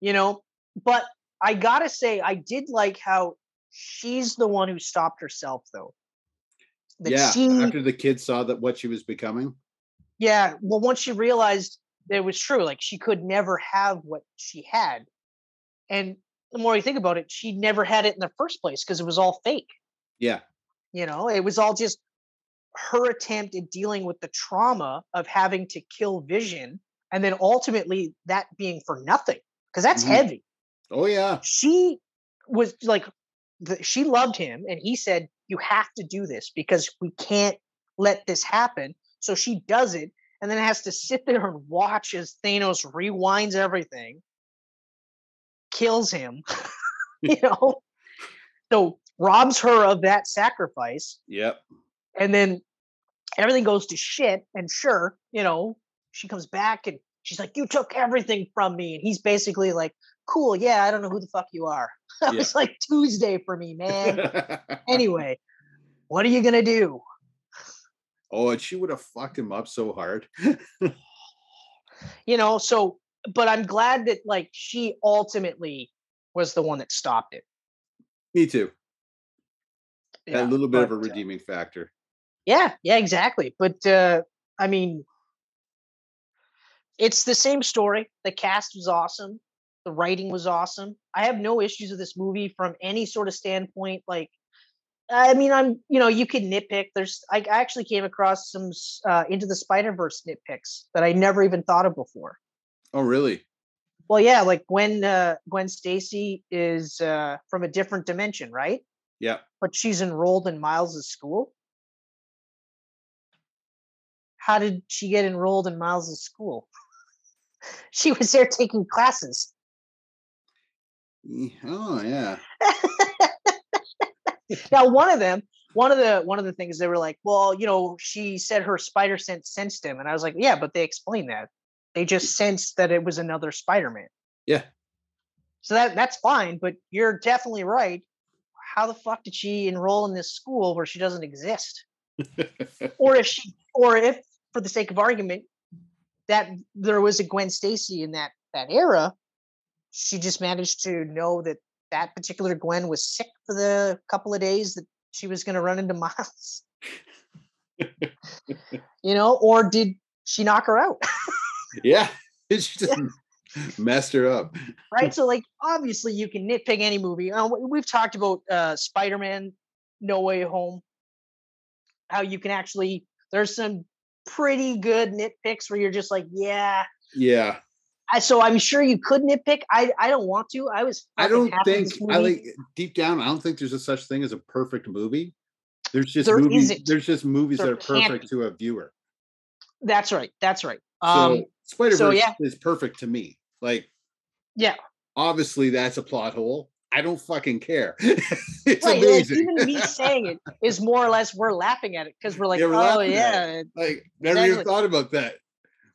You know, but I got to say, I did like how she's the one who stopped herself, though. That yeah. she, After the kids saw that what she was becoming. yeah, well, once she realized that it was true, like she could never have what she had. And the more you think about it, she never had it in the first place because it was all fake. Yeah. You know, it was all just her attempt at dealing with the trauma of having to kill Vision and then ultimately that being for nothing because that's Mhm. heavy. Oh yeah. She was like, the, she loved him and he said, You have to do this because we can't let this happen. So she does it and then has to sit there and watch as Thanos rewinds everything, kills him, you know, so robs her of that sacrifice Yep. And then everything goes to shit and sure you know she comes back and she's like you took everything from me and he's basically like cool yeah i don't know who the fuck you are that Yeah. was like tuesday for me man anyway what are you gonna do oh, and she would have fucked him up so hard. you know so but i'm glad that like she ultimately was the one that stopped it Me too. Yeah, a little bit of a but, uh, redeeming factor. Yeah, yeah, exactly. But uh I mean it's the same story. The cast was awesome. The writing was awesome. I have no issues with this movie from any sort of standpoint. Like, I mean, I'm, you know, you can nitpick. There's, I I actually came across some uh, into the Spider Verse nitpicks that I never even thought of before. Oh, really? Well, yeah, like Gwen, uh, Gwen Stacy is uh, from a different dimension, right? Yeah. but she's enrolled in Miles's school. How did she get enrolled in Miles's school? she was there taking classes. Oh, yeah. now, one of them, one of the one of the things they were like, well, you know, she said her spider sense sensed him, and I was like, yeah, but they explained that. They just sensed that it was another Spider-Man. Yeah. So that that's fine, but you're definitely right. How the fuck did she enroll in this school where she doesn't exist? or if she or if for the sake of argument that there was a Gwen Stacy in that that era, she just managed to know that that particular Gwen was sick for the couple of days that she was going to run into Miles. you know, or did she knock her out? yeah. She just messed her up. right? So, like, obviously, you can nitpick any movie. Uh, we- we've talked about uh, Spider-Man: No Way Home. how you can actually there's some pretty good nitpicks where you're just like, yeah. Yeah. I, so I'm sure you could nitpick. I I don't want to. I was. I don't think I like deep down. I don't think there's a such thing as a perfect movie. There's just There movies. isn't. There's just movies There that are perfect be. to a viewer. That's right. That's right. So Um. Spider Verse yeah. is perfect to me. Like, Yeah. obviously that's a plot hole. I don't fucking care. it's Right, like, amazing. even me saying it is more or less we're laughing at it because we're like, Yeah, we're oh yeah. like, never even thought about that.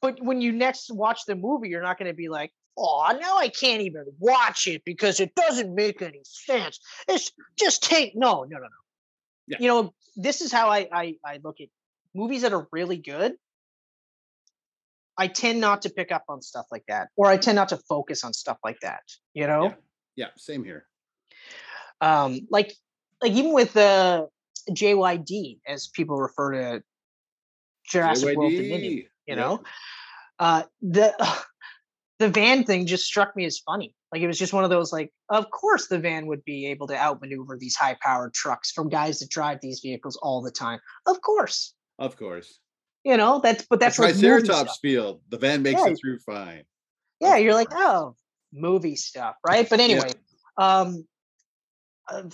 But when you next watch the movie, you're not going to be like, oh, now I can't even watch it because it doesn't make any sense. It's just take no, no, no, no. Yeah. You know, this is how I, I I look at movies that are really good. I tend not to pick up on stuff like that, or I tend not to focus on stuff like that. You know, Yeah. Yeah, same here. Um, like like even with uh, JYD, as people refer to Jurassic World Dominion JYD. you know uh the the van thing just struck me as funny like it was just one of those like of course the van would be able to outmaneuver these high powered trucks from guys that drive these vehicles all the time of course Of course. you know that's but that's That's like Triceratops field. The van makes Yeah. it through fine. yeah you're like oh movie stuff right but anyway um uh,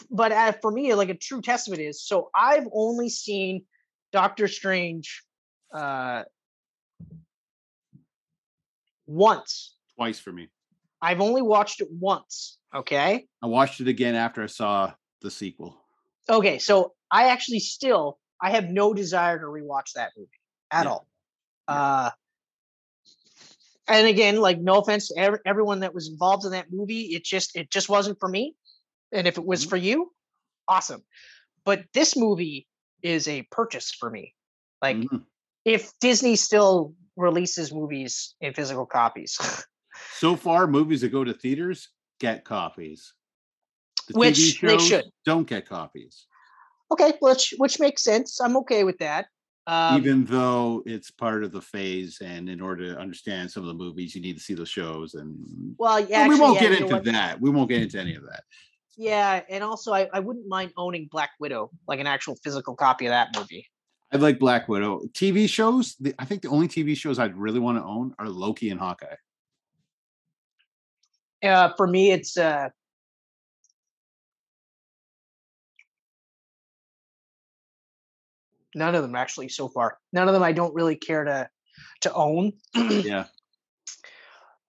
but uh, for me like a true testament is so i've only seen doctor strange uh once Twice for me. I've only watched it once. Okay. I watched it again after I saw the sequel. Okay. So I actually still I have no desire to rewatch that movie at Yeah. all. Uh and again, like no offense to ev- everyone that was involved in that movie, it just it just wasn't for me. And if it was Mhm. for you, awesome. But this movie is a purchase for me. Like Mhm. if Disney still releases movies in physical copies, So far, movies that go to theaters get copies. The Which they should. don't get copies, okay, which which makes sense. I'm okay with that. Um, even though it's part of the phase. And in order to understand some of the movies, you need to see the shows. And well, yeah, Well, we actually, won't yeah, get into that. We won't get into any of that. Yeah, and also I, I wouldn't mind owning Black Widow, like an actual physical copy of that movie. I like Black Widow. TV shows, the, I think the only TV shows I'd really want to own are Loki and Hawkeye. Uh, for me, it's uh, none of them actually so far. None of them I don't really care to to own. Yeah.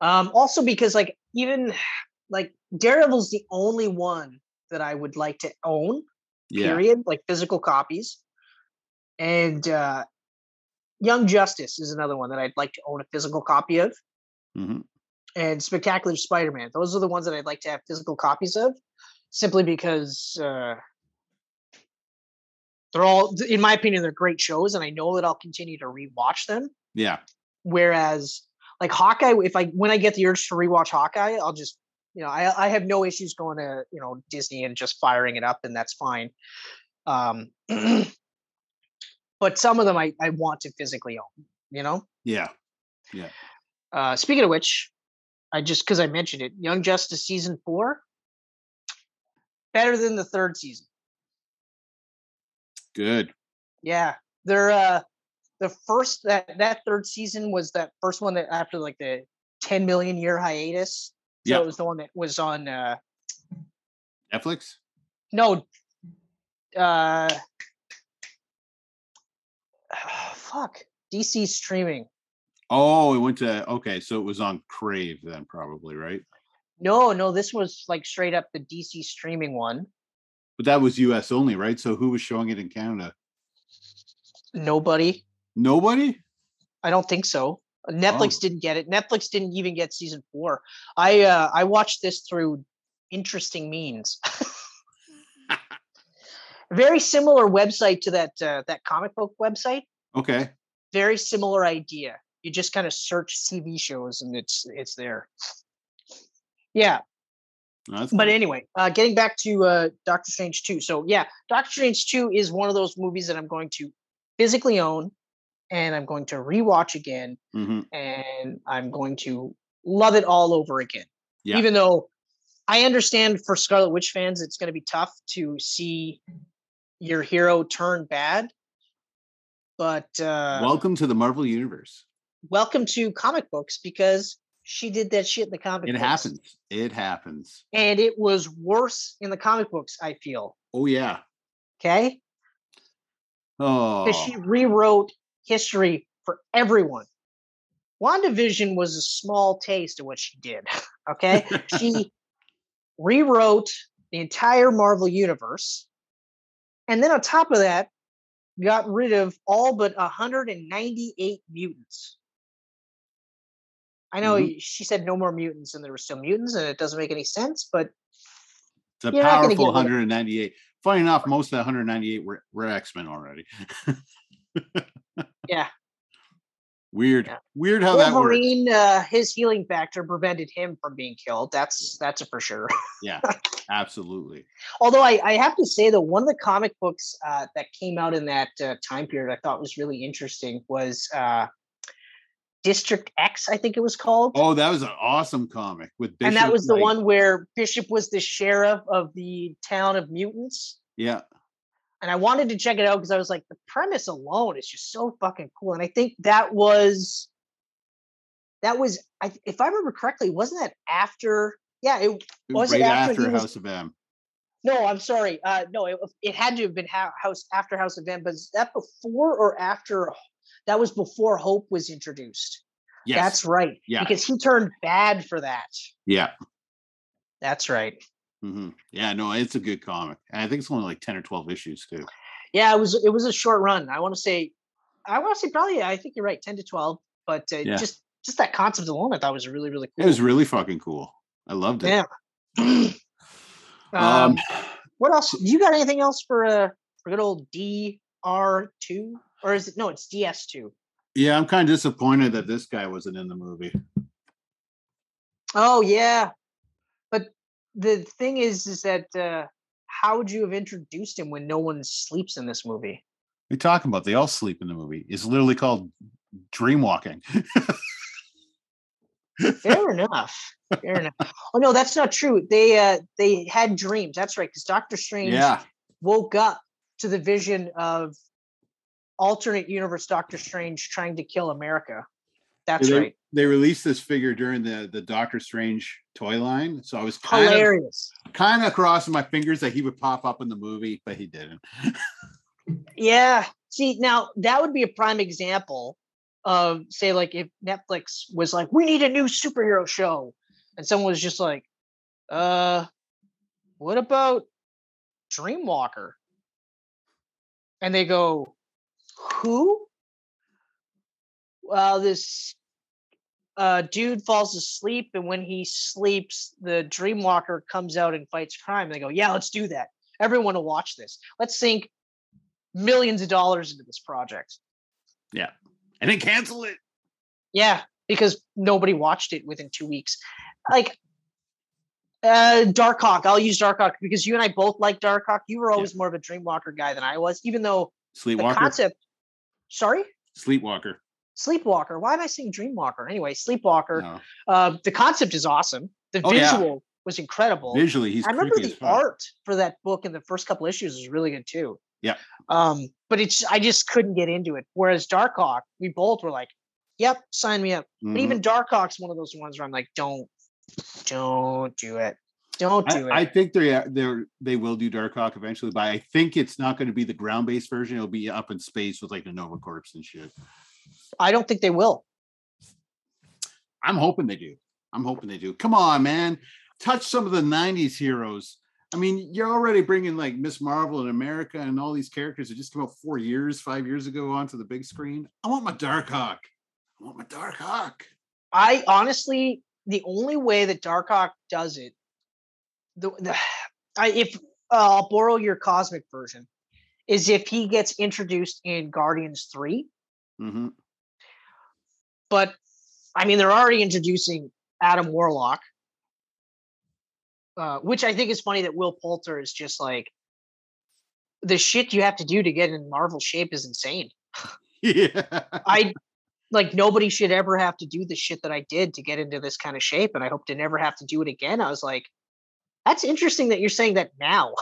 Um, also because like even like Daredevil's the only one that I would like to own. Yeah. Period. Like physical copies. And uh Young Justice is another one that I'd like to own a physical copy of. Mhm. And Spectacular Spider-Man. Those are the ones that I'd like to have physical copies of, simply because uh they're all in my opinion, they're great shows, and I know that I'll continue to rewatch them. Yeah. Whereas like Hawkeye, if I when I get the urge to rewatch Hawkeye, I'll just you know I I have no issues going to you know Disney and just firing it up, and that's fine. Um, but some of them I I want to physically own. You know. Yeah. Uh, speaking of which, I just because I mentioned it, Young Justice season four better than the third season. Good. Yeah, they're uh the first that that third season was that first one that after like the 10 million year hiatus. So Yeah. it was the one that was on uh Netflix? no uh fuck DC streaming. Oh, it went to okay, so it was on Crave then, probably, right? No, no, this was like straight up the DC streaming one. But that was US only, right? So who was showing it in Canada? Nobody. Nobody? I don't think so. Netflix didn't get it. Netflix didn't even get season four. I uh I watched this through interesting means. Very similar website to that uh, that comic book website. Okay. Very similar idea. You just kind of search TV shows and it's it's there. Yeah, No, but nice. anyway, uh, getting back to uh, Doctor Strange 2. So, yeah, Doctor Strange 2 is one of those movies that I'm going to physically own and I'm going to rewatch again Mhm. and I'm going to love it all over again. Yeah. Even though I understand for Scarlet Witch fans, it's going to be tough to see your hero turn bad. But uh, Welcome to the Marvel Universe. welcome to comic books because she did that shit in the comic It books. happens. It happens. And it was worse in the comic books, I feel. Oh yeah. Okay. Oh. Because she rewrote history for everyone. WandaVision was a small taste of what she did. Okay. she rewrote the entire Marvel universe. And then on top of that, got rid of all but 198 mutants. I know Mhm. she said no more mutants and there were still mutants, and it doesn't make any sense, but It's a You're not gonna get powerful 198. Funny enough, most of the 198 were, were X-Men already. Yeah. Weird. Yeah. Weird how that works. Wolverine, uh, his healing factor prevented him from being killed. That's that's for sure. Yeah, absolutely. Although I, I have to say that one of the comic books uh, that came out in that uh, time period I thought was really interesting was uh, District X, I think it was called. Oh, that was an awesome comic with Bishop. and that was the like- one where Bishop was the sheriff of the town of mutants. Yeah. And I wanted to check it out because I was like, the premise alone is just so fucking cool. And I think that was that was I, if I remember correctly, wasn't that after? Yeah, it It was right after after, he was- House of M. No, I'm sorry. Uh, no, it, it had to have been House after House of M, but is that before or after? That was before Hope was introduced. Yes. That's right. Yeah. Because he turned bad for that. yeah. That's right. Hmm Yeah, no, it's a good comic. And I think it's only like 10 or 12 issues too. Yeah, it was it was a short run. I want to say, I want to say probably. I think you're right, ten to twelve. But uh, Yeah. just just that concept alone, I thought was really really cool. It was really fucking cool. I loved it. Yeah. um, Um, what else? You got anything else for uh for good old DR two or is it no? It's DS two. yeah, I'm kind of disappointed that this guy wasn't in the movie. Oh yeah, the thing is, is that uh, how would you have introduced him when no one sleeps in this movie? What are you talking about? They all sleep in the movie. It's literally called Dreamwalking. Fair enough. Fair enough. Oh no, that's not true. They uh they had dreams. That's right, because Doctor Strange yeah. woke up to the vision of alternate universe Doctor Strange trying to kill America. That's they, right. They released this figure during the the Doctor Strange toy line, so I was kind of kind of crossing my fingers that he would pop up in the movie, but he didn't. Yeah. See, now that would be a prime example of say like if Netflix was like, we need a new superhero show, and someone was just like, uh, what about Dreamwalker? And they go, who? Well, this uh, dude falls asleep, and when he sleeps, the Dreamwalker comes out and fights crime. They go, yeah, let's do that. Everyone will watch this. Let's sink millions of dollars into this project. Yeah, and then cancel it. Yeah, because nobody watched it within two weeks. Like uh Darkhawk, I'll use Darkhawk because you and I both like Darkhawk. You were always more of a Dreamwalker guy than I was, even though the Sleepwalker. concept. Sorry, Sleepwalker. Sleepwalker. Why am I saying Dreamwalker? Anyway, Sleepwalker. No. Uh, the concept is awesome. The Oh, yeah. visual was incredible. Visually, he's I remember the art for that book in the first couple issues was really good too. Yeah. Um, but it's I just couldn't get into it. Whereas Darkhawk, we both were like, "Yep, sign me up." But Mhm. even Darkhawk's one of those ones where I'm like, "Don't, don't do it, don't do I, I think they're they they will do Darkhawk eventually, but I think it's not going to be the ground based version. It'll be up in space with like the Nova Corps and shit. I don't think they will. I'm hoping they do. I'm hoping they do. Come on, man. Touch some of the 90s heroes. I mean, you're already bringing like Miss Marvel and America and all these characters that just came out four years, five years ago onto the big screen. I want my Darkhawk. I want my Darkhawk. I honestly, the only way that Darkhawk does it, the, the I if uh, I'll borrow your cosmic version, is if he gets introduced in Guardians Three. hmm but I mean, they're already introducing Adam Warlock, uh, which I think is funny that Will Poulter is just like the shit you have to do to get in Marvel shape is insane. Yeah. I like nobody should ever have to do the shit that I did to get into this kind of shape, and I hope to never have to do it again. I was like, that's interesting that you're saying that now.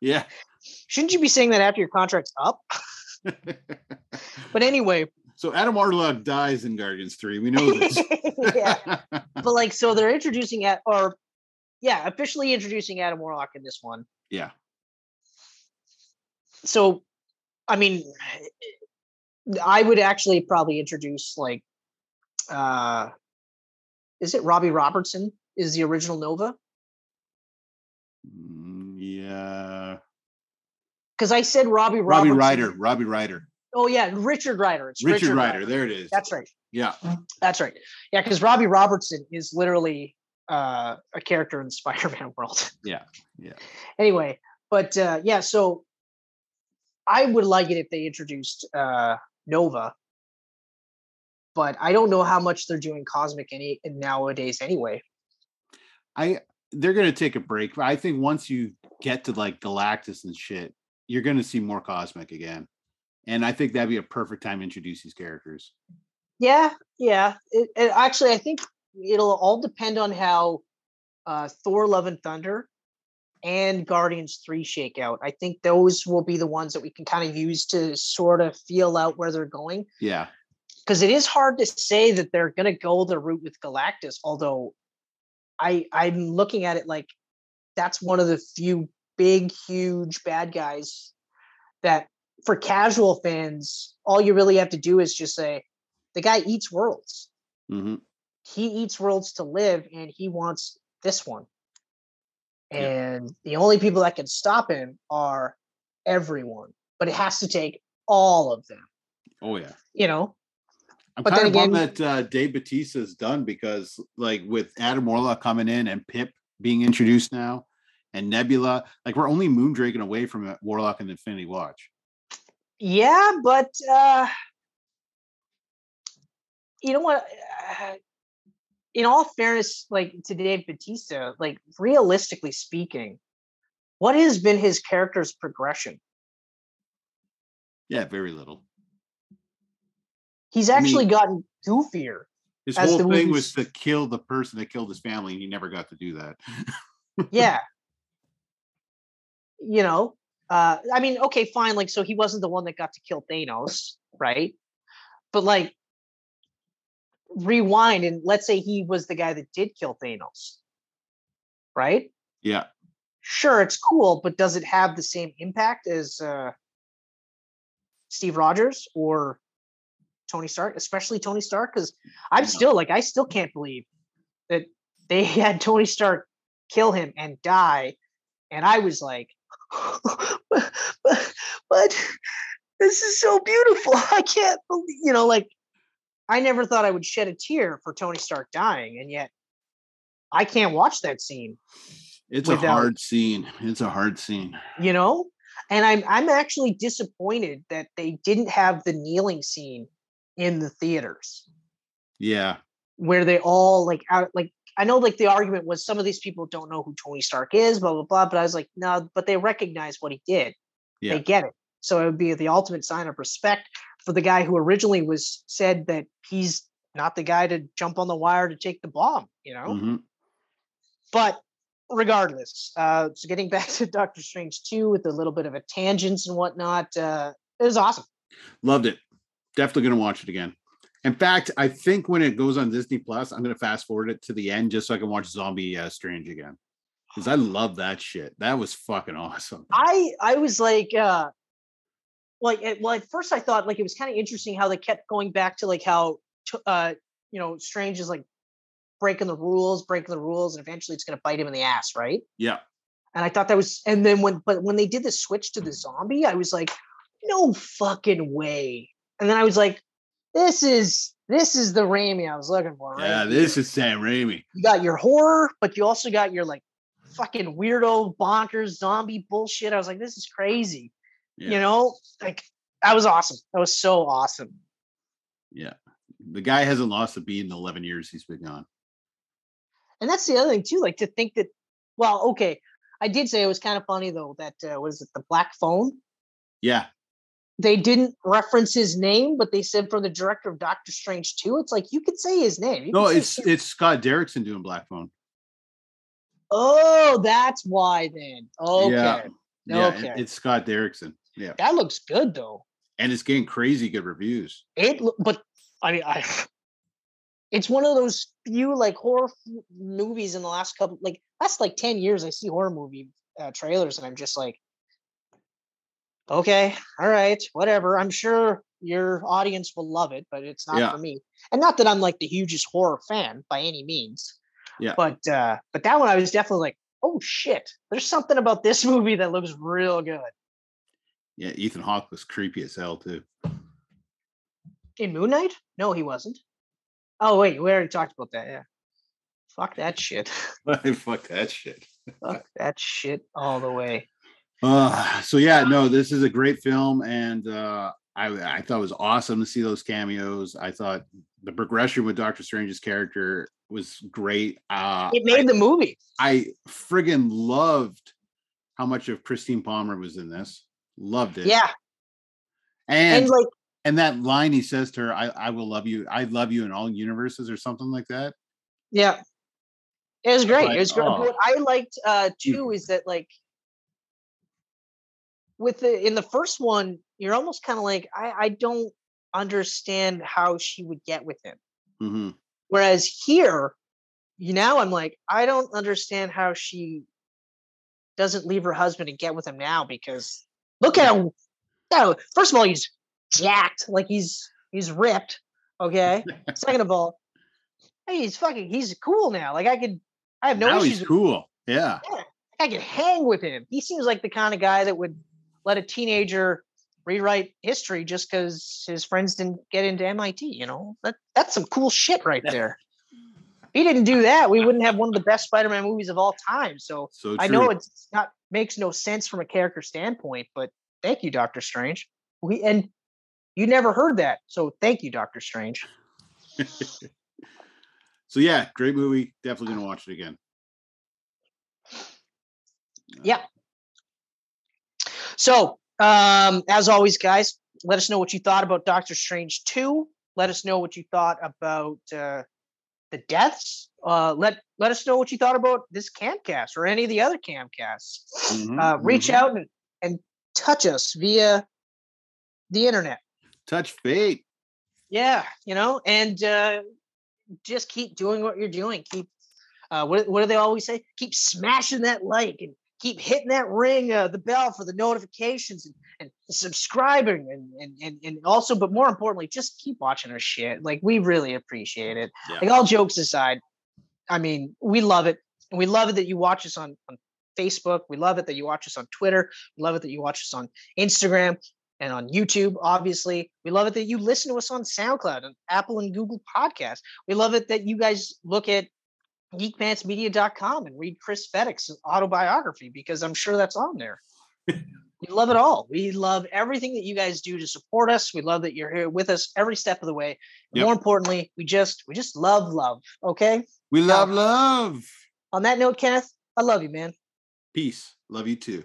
yeah. Shouldn't you be saying that after your contract's up? But anyway, so Adam Warlock dies in Guardians 3. We know this. yeah. But like, so they're introducing at or yeah, officially introducing Adam Warlock in this one. yeah. So, I mean, I would actually probably introduce like, uh, is it Robbie Robertson? Is the original Nova? Mm, Yeah. Because I said Robbie Robbie Robertson. Ryder. Robbie Ryder. Oh yeah, Richard Ryder. It's Richard, Ryder. There it is. That's right. yeah. That's right. Yeah, because Robbie Robertson is literally uh, a character in the Spider-Man world. Yeah, yeah. Anyway, but uh, yeah, so I would like it if they introduced uh, Nova, but I don't know how much they're doing cosmic any nowadays. Anyway, I they're gonna take a break. I think once you get to like Galactus and shit, you're gonna see more cosmic again. And I think that'd be a perfect time to introduce these characters. yeah, yeah. It, it, actually, I think it'll all depend on how uh, Thor: Love and Thunder and Guardians 3 shake out. I think those will be the ones that we can kind of use to sort of feel out where they're going. Yeah. Because it is hard to say that they're going to go the route with Galactus, although I I'm looking at it like that's one of the few big, huge bad guys that for casual fans, all you really have to do is just say the guy eats worlds. hmm He eats worlds to live, and he wants this one. Yeah. And the only people that can stop him are everyone, but it has to take all of them. Oh yeah. You know, I'm But kind of then bummed that uh, Dave is done because, like, with Adam Warlock coming in and Pip being introduced now, and Nebula, like, we're only Moondragon away from Warlock and Infinity Watch. Yeah, but uh you know what? Uh, in all fairness, like to Dave Batista, like realistically speaking, what has been his character's progression? Yeah, very little. He's I mean- actually gotten goofier. His whole thing movies- was to kill the person that killed his family, and he never got to do that. Yeah. you know, uh I mean, okay, fine, like so he wasn't the one that got to kill Thanos, right? But like rewind and let's say he was the guy that did kill Thanos. Right? Yeah. sure it's cool but does it have the same impact as uh steve rogers or tony stark especially tony stark because i'm still like i still can't believe that they had tony stark kill him and die and i was like but, but, but this is so beautiful i can't believe you know like i never thought i would shed a tear for tony stark dying and yet i can't watch that scene It's a hard scene. It's a hard scene. you know and i'm i'm actually disappointed that they didn't have the kneeling scene in the theaters Yeah. where they all like out like i know like the argument was some of these people don't know who tony stark is blah blah blah but i was like no but they recognize what he did Yeah. they get it so it would be the ultimate sign of respect for the guy who originally was said that he's not the guy to jump on the wire to take the bomb you know Mhm. but regardless, uh, so getting back to Doctor Strange 2 with a little bit of a tangents and whatnot, uh, it was awesome. Loved it. Definitely gonna watch it again. In fact, I think when it goes on Disney Plus, I'm gonna fast forward it to the end just so I can watch Zombie uh, Strange again. Because I love that shit. That was fucking awesome. I I was like, uh, like, at, well, at first I thought like it was kind of interesting how they kept going back to like how, t- uh, you know, Strange is like breaking the rules, breaking the rules, and eventually it's going to bite him in the ass, right? Yeah. And I thought that was, and then when, but when they did the switch to the zombie, I was like, no fucking way. And then I was like, this is this is the Raimi I was looking for, right? Yeah, this is Sam Raimi. you got your horror, but you also got your like fucking weirdo bonkers zombie bullshit. I was like, this is crazy. Yeah. You know, like that was awesome. That was so awesome. Yeah. The guy hasn't lost a beat in the 11 years he's been gone. And that's the other thing too. Like to think that, well, okay, I did say it was kind of funny though that uh, was it the black phone? Yeah. They didn't reference his name, but they said from the director of Doctor Strange 2. It's like you could say his name. You No, it's it's Scott Derrickson doing Black Phone. oh, that's why then. Okay. Yeah. Yeah, it- Okay. it's Scott Derrickson. Yeah. That looks good though. and it's getting crazy good reviews. It, but I mean, I. It's one of those few like horror movies in the last couple, like last like ten years. I see horror movie uh, trailers, and I'm just like, okay, all right, whatever. I'm sure your audience will love it, but it's not Yeah. for me. And not that I'm like the hugest horror fan by any means. Yeah. But uh, but that one I was definitely like, oh shit, there's something about this movie that looks real good. Yeah, Ethan Hawke was creepy as hell too. In Moon Knight? No, he wasn't. Oh wait, we already talked about that. Yeah. Fuck that shit. Fuck that shit. Fuck that shit all the way. Uh, so yeah, no, this is a great film, and uh, I I thought it was awesome to see those cameos. I thought the progression with Doctor Strange's character was great. Uh, It made the movie. I friggin' loved how much of Christine Palmer was in this. Loved it. Yeah. and And like and that line he says to her, "I I will love you. I love you in all universes," or something like that. Yeah. It was great. like, it was great. oh. What I liked uh too is that like with the in the first one, you're almost kind of like, I, I don't understand how she would get with him. hmm Whereas here, you now I'm like, I don't understand how she doesn't leave her husband and get with him now because look at him. No, first of all, he's jacked, like he's he's ripped. Okay. Second of all, hey, he's fucking he's cool now. Like I could I have no now issues he's cool. Yeah. I could hang with him. He seems like the kind of guy that would let a teenager rewrite history just because his friends didn't get into MIT. You know, that that's some cool shit right there. If he didn't do that, we wouldn't have one of the best Spider-Man movies of all time. So So I know it's not makes no sense from a character standpoint, but thank you, Doctor Strange. We and you never heard that, so thank you, Doctor Strange. So yeah, great movie. Definitely gonna watch it again. Yeah. So, um, as always, guys, let us know what you thought about Doctor Strange 2. Let us know what you thought about uh, the deaths. Uh, let let us know what you thought about this camcast or any of the other camcasts. Mhm, Uh, reach mhm. out and, and touch us via the internet. Touch fate. Yeah, you know, and uh, just keep doing what you're doing. Keep uh, what what do they always say? Keep smashing that like and keep hitting that ring, uh, the bell for the notifications and, and subscribing and, and and and also, but more importantly, just keep watching our shit. Like we really appreciate it. Yeah. Like all jokes aside, I mean, we love it. And we love it that you watch us on, on Facebook. We love it that you watch us on Twitter. We love it that you watch us on Instagram and on YouTube, obviously. We love it that you listen to us on SoundCloud and Apple and Google Podcasts. We love it that you guys look at geekpantsmedia.com and read Chris Feddick's autobiography because I'm sure that's on there. we love it all. We love everything that you guys do to support us. We love that you're here with us every step of the way. And Yep. More importantly, we just we just love love. Okay. We love love. On that note, Kenneth, I love you, man. Peace. Love you too.